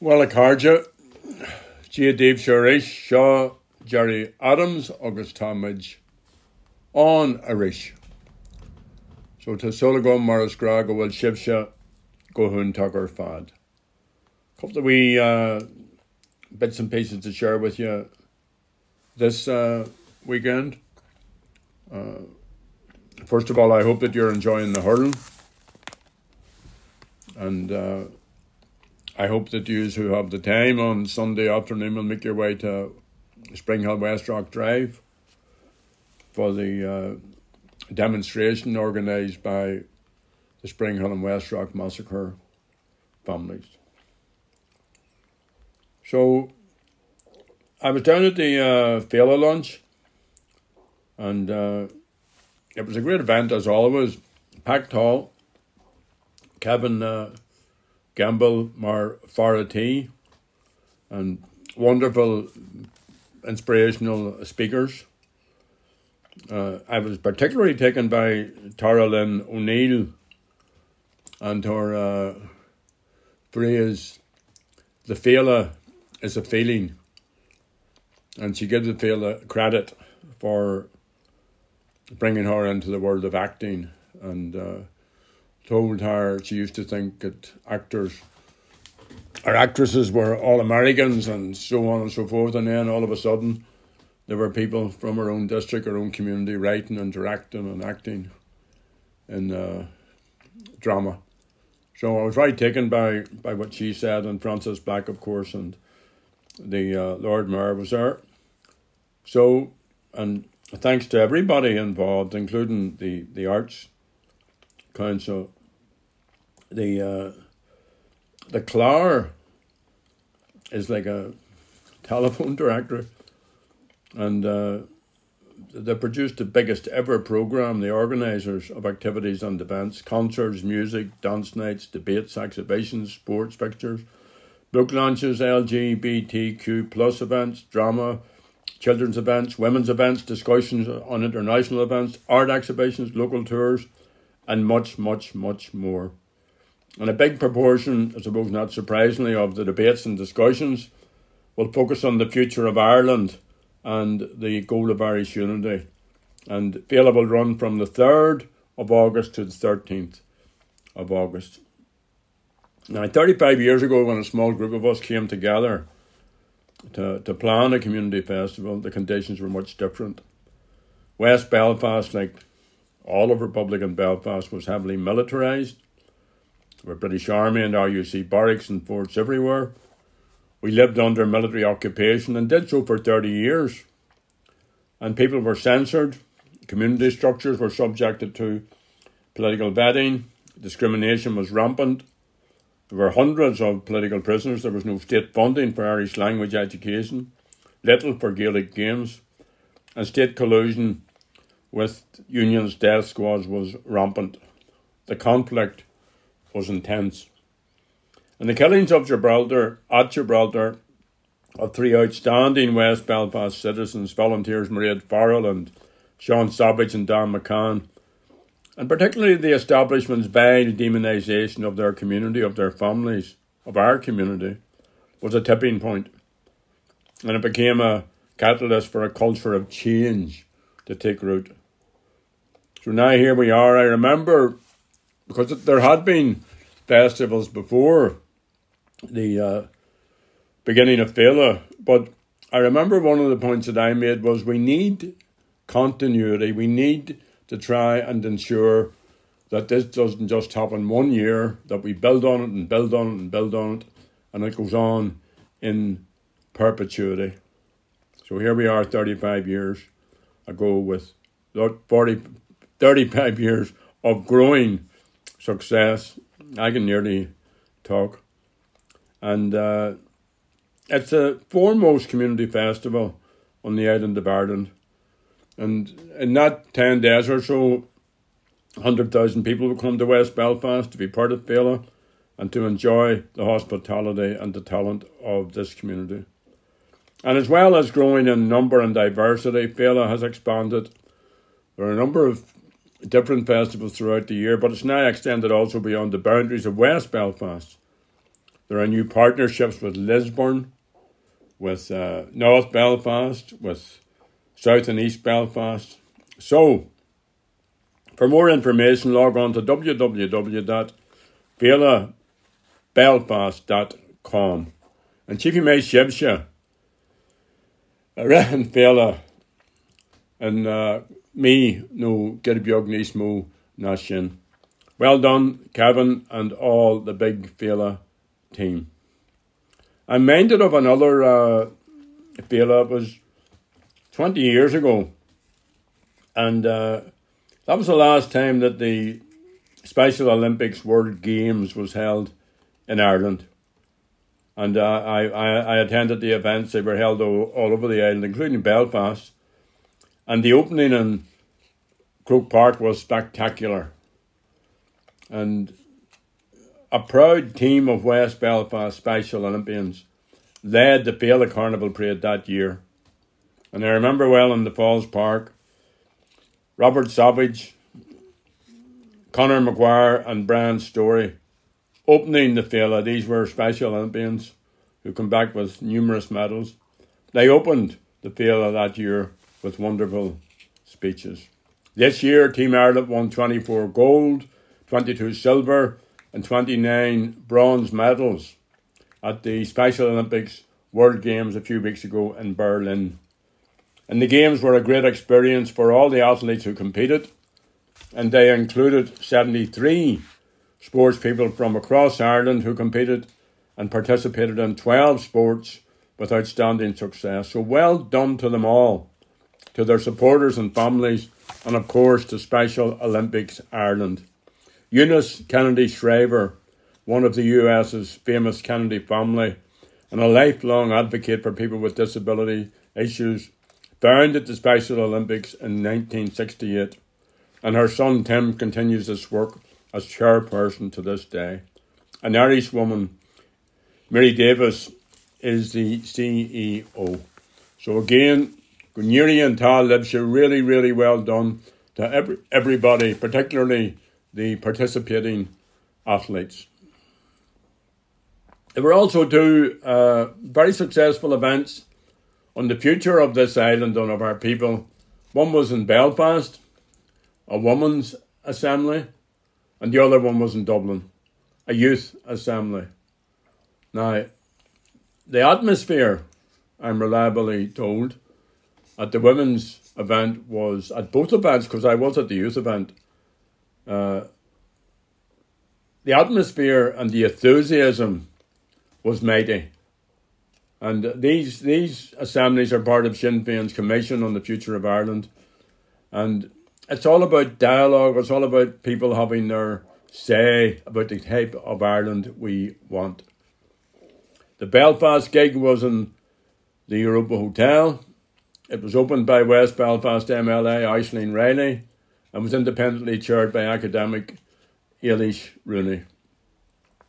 Well a cardja Gia Dave Sharish Shaw Gerry Adams August Talmage on Arish. So to Solagon Morris Grag will Shivsha go tucker fad. Couple of wee uh, bits and pieces to share with you this uh, weekend. Uh, first of all, I hope that you're enjoying the hurling. And uh, I hope that you who have the time on Sunday afternoon will make your way to Spring Hill West Rock Drive for the uh, demonstration organised by the Spring Hill and West Rock Massacre families. So I was down at the uh, Féile lunch and uh, it was a great event as always, packed hall. Kevin uh, Gamble, Mar Farati, and wonderful inspirational speakers. Uh, I was particularly taken by Tara Lynn O'Neill and her uh, phrase, the Féile is a feeling. And she gives the Féile credit for bringing her into the world of acting and uh, told her she used to think that actors or actresses were all Americans and so on and so forth, and then all of a sudden there were people from her own district, her own community, writing and directing and acting in uh, drama. So I was very taken by, by what she said, and Frances Black, of course, and the uh, Lord Mayor was there. So, and thanks to everybody involved, including the, the Arts Council the uh, the Clar is like a telephone director, and uh, they produced the biggest ever program. The organisers of activities and events, concerts, music, dance nights, debates, exhibitions, sports fixtures, book launches, LGBTQ plus events, drama. Children's events, women's events, discussions on international events, art exhibitions, local tours, and much, much, much more. And a big proportion, I suppose not surprisingly, of the debates and discussions will focus on the future of Ireland and the goal of Irish unity. And Féile will run from the 3rd of August to the 13th of August. Now, 35 years ago, when a small group of us came together to, to plan a community festival, the conditions were much different. West Belfast, like all of Republican Belfast, was heavily militarised were British Army and RUC barracks and forts everywhere. We lived under military occupation and did so for 30 years. And people were censored, community structures were subjected to political vetting, discrimination was rampant. There were hundreds of political prisoners, there was no state funding for Irish language education, little for Gaelic games, and state collusion with unions' death squads was rampant. The conflict was intense. And the killings of Gibraltar, at Gibraltar, of three outstanding West Belfast citizens, volunteers Mairead Farrell and Sean Savage and Dan McCann, and particularly the establishment's vile demonisation of their community, of their families, of our community, was a tipping point. And it became a catalyst for a culture of change to take root. So now here we are. I remember because there had been festivals before the uh, beginning of Féile, but I remember one of the points that I made was we need continuity. We need to try and ensure that this doesn't just happen one year, that we build on it and build on it and build on it, and it goes on in perpetuity. So here we are 35 years ago with 40, 35 years of growing success. I can nearly talk. And uh, it's the foremost community festival on the island of Ireland. And in that 10 days or so, 100,000 people will come to West Belfast to be part of Féile and to enjoy the hospitality and the talent of this community. And as well as growing in number and diversity, Féile has expanded. There are a number of different festivals throughout the year, but it's now extended also beyond the boundaries of West Belfast. There are new partnerships with Lisburn, with uh, North Belfast, with South and East Belfast. So, for more information, log on to www.feilebelfast.com. And Chiefy May Shibsha, Rehan Vela, and uh, me, no, biog mú nashin. Well done, Kevin, and all the big Féile team. I'm minded of another uh, it was 20 years ago, and uh, that was the last time that the Special Olympics World Games was held in Ireland. And uh, I, I, I attended the events, they were held all, all over the island, including Belfast. And the opening in Croke Park was spectacular. And a proud team of West Belfast Special Olympians led the Féile Carnival Parade that year. And I remember well in the Falls Park, Robert Savage, Connor McGuire, and Brian Story opening the Féile. These were Special Olympians who come back with numerous medals. They opened the Féile that year with wonderful speeches. This year, Team Ireland won 24 gold, 22 silver, and 29 bronze medals at the Special Olympics World Games a few weeks ago in Berlin. And the Games were a great experience for all the athletes who competed, and they included 73 sports people from across Ireland who competed and participated in 12 sports with outstanding success. So well done to them all, to their supporters and families, and of course to Special Olympics Ireland. Eunice Kennedy Shriver, one of the US's famous Kennedy family, and a lifelong advocate for people with disability issues, founded the Special Olympics in 1968, and her son Tim continues this work as chairperson to this day. An Irish woman, Mary Davis, is the CEO. So again, Gunyuri and Tal Libsha, really, really well done to every, everybody, particularly the participating athletes. There were also two uh, very successful events on the future of this island and of our people. One was in Belfast, a women's assembly, and the other one was in Dublin, a youth assembly. Now, the atmosphere, I'm reliably told, at the women's event was at both events because I was at the youth event. Uh, the atmosphere and the enthusiasm was mighty. And these these assemblies are part of Sinn Féin's Commission on the Future of Ireland. And it's all about dialogue, it's all about people having their say about the type of Ireland we want. The Belfast gig was in the Europa Hotel. It was opened by West Belfast MLA Aisling Reilly and was independently chaired by academic Eilish Rooney.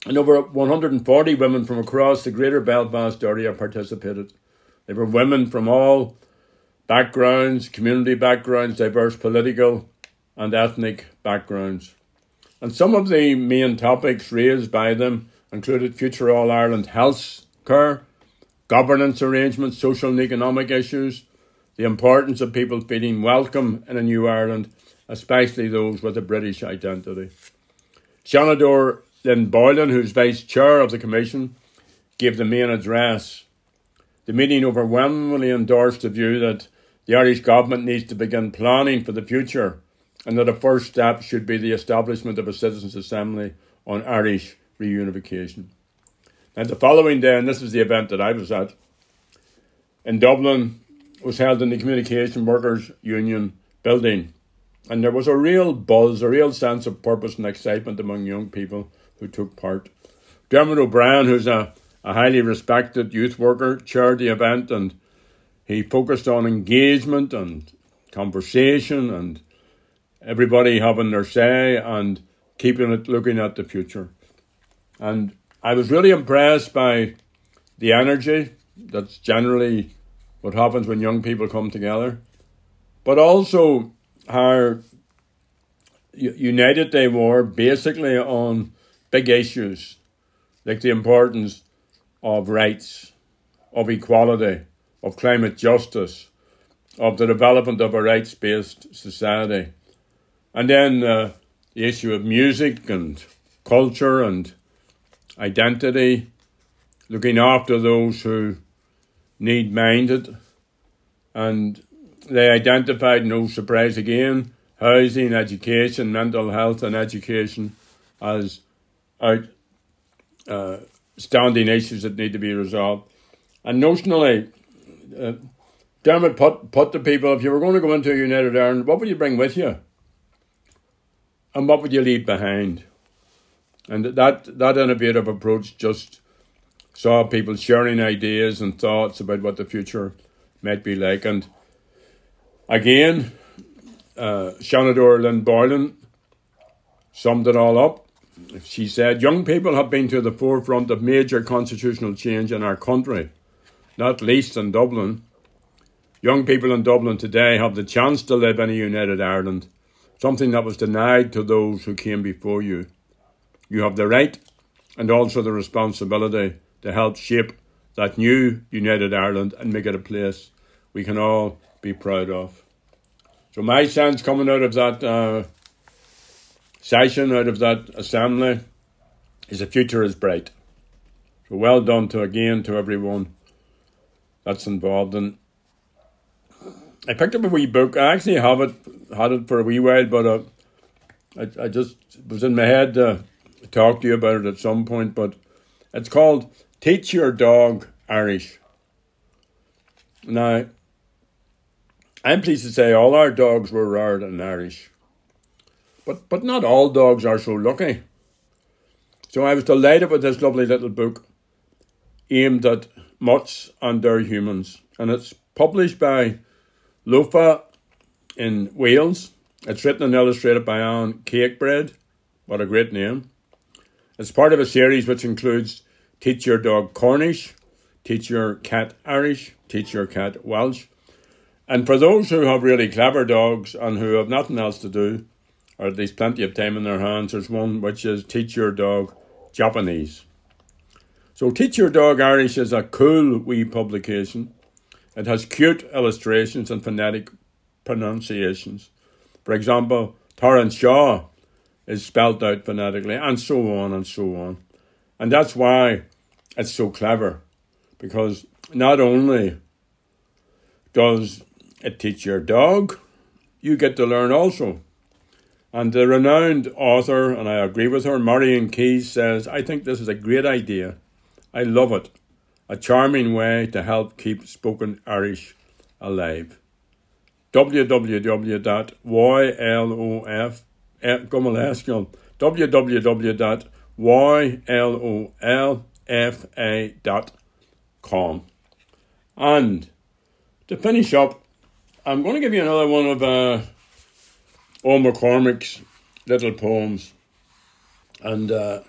And over 140 women from across the greater Belfast area participated. They were women from all backgrounds, community backgrounds, diverse political and ethnic backgrounds. And some of the main topics raised by them included future All Ireland health care, governance arrangements, social and economic issues, the importance of people feeling welcome in a new Ireland, especially those with a British identity. Seanador Lynn Boylan, who's vice chair of the commission, gave the main address. The meeting overwhelmingly endorsed the view that the Irish government needs to begin planning for the future and that a first step should be the establishment of a citizens' assembly on Irish reunification. And the following day, and this is the event that I was at, in Dublin, was held in the Communication Workers Union building. And there was a real buzz, a real sense of purpose and excitement among young people who took part. Dermot O'Brien, who's a, a highly respected youth worker, chaired the event and he focused on engagement and conversation and everybody having their say and keeping it looking at the future. And I was really impressed by the energy that's generally what happens when young people come together, but also how united they were basically on big issues like the importance of rights, of equality, of climate justice, of the development of a rights based society. And then uh, the issue of music and culture and identity, looking after those who need minded. And they identified, no surprise again, housing, education, mental health, and education as out, uh, issues that need to be resolved. And notionally, uh, Dermot put, put the people, if you were going to go into a United Ireland, what would you bring with you? And what would you leave behind? And that, that innovative approach just saw people sharing ideas and thoughts about what the future might be like. And again, uh, Shanador Lynn Boylan summed it all up. She said, Young people have been to the forefront of major constitutional change in our country, not least in Dublin. Young people in Dublin today have the chance to live in a united Ireland, something that was denied to those who came before you. You have the right and also the responsibility to help shape that new united Ireland and make it a place we can all be proud of. So my sense coming out of that uh, session, out of that assembly, is the future is bright. So well done to again to everyone that's involved. And I picked up a wee book. I actually have it had it for a wee while, but uh, I I just was in my head to talk to you about it at some point. But it's called Teach Your Dog Irish. Now I'm pleased to say all our dogs were reared in Irish. But, but not all dogs are so lucky. So I was delighted with this lovely little book aimed at mutts and their humans. And it's published by Lolfa in Wales. It's written and illustrated by Anne Cakebread. What a great name. It's part of a series which includes Teach Your Dog Cornish, Teach Your Cat Irish, Teach Your Cat Welsh, and for those who have really clever dogs and who have nothing else to do, or at least plenty of time in their hands, there's one which is Teach Your Dog Japanese. So, Teach Your Dog Irish is a cool wee publication. It has cute illustrations and phonetic pronunciations. For example, Torrance Shaw is spelt out phonetically, and so on and so on. And that's why it's so clever, because not only does it teach your dog, you get to learn also. And the renowned author, and I agree with her, Marion Keyes, says, I think this is a great idea. I love it. A charming way to help keep spoken Irish alive. www.ylof www.ylolfa.com. And to finish up, I'm going to give you another one of uh, Eoghan Mac Cormaic's little poems. And uh,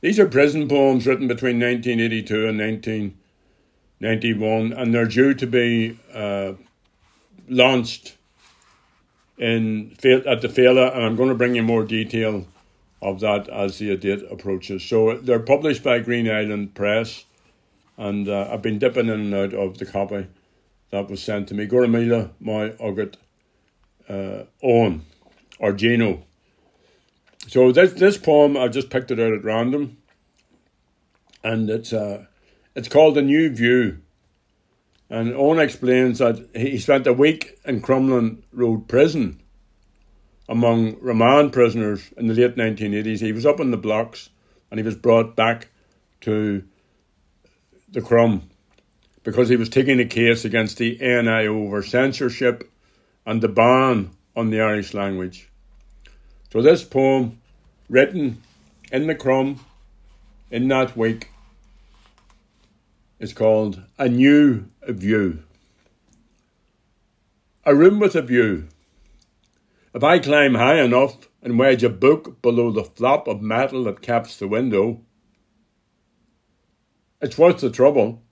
these are prison poems written between 1982 and 1991, and they're due to be uh, launched in at the Féile, and I'm going to bring you more detail of that as the date approaches. So they're published by Green Island Press, and uh, I've been dipping in and out of the copy that was sent to me. Goramila, my Ugat uh, on or. So this this poem I just picked it out at random, and it's uh, it's called a new view. And Eoghan explains that he spent a week in Crumlin Road prison among remand prisoners in the late 1980s. He was up in the blocks and he was brought back to the Crum because he was taking a case against the NIO over censorship and the ban on the Irish language. So this poem, written in the Crum in that week, is called A New View. A room with a view. If I climb high enough and wedge a book below the flap of metal that caps the window, it's worth the trouble.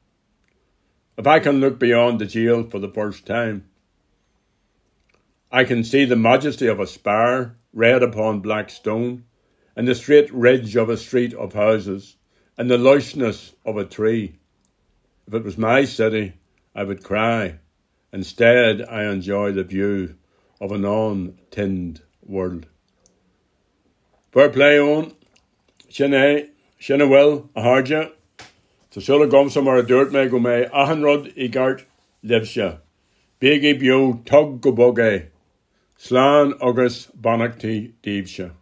If I can look beyond the jail for the first time, I can see the majesty of a spire, red upon black stone, and the straight ridge of a street of houses, and the lushness of a tree. If it was my city, I would cry. Instead, I enjoy the view of an untinned world. Fair play on. Sinné, eh, sinna eh will, a hardja. Tá sula gom sam mar a dúirt me go mé ahanrod i gart libse. Big tug go é. Eh. Slán agus bannachtaí díobse.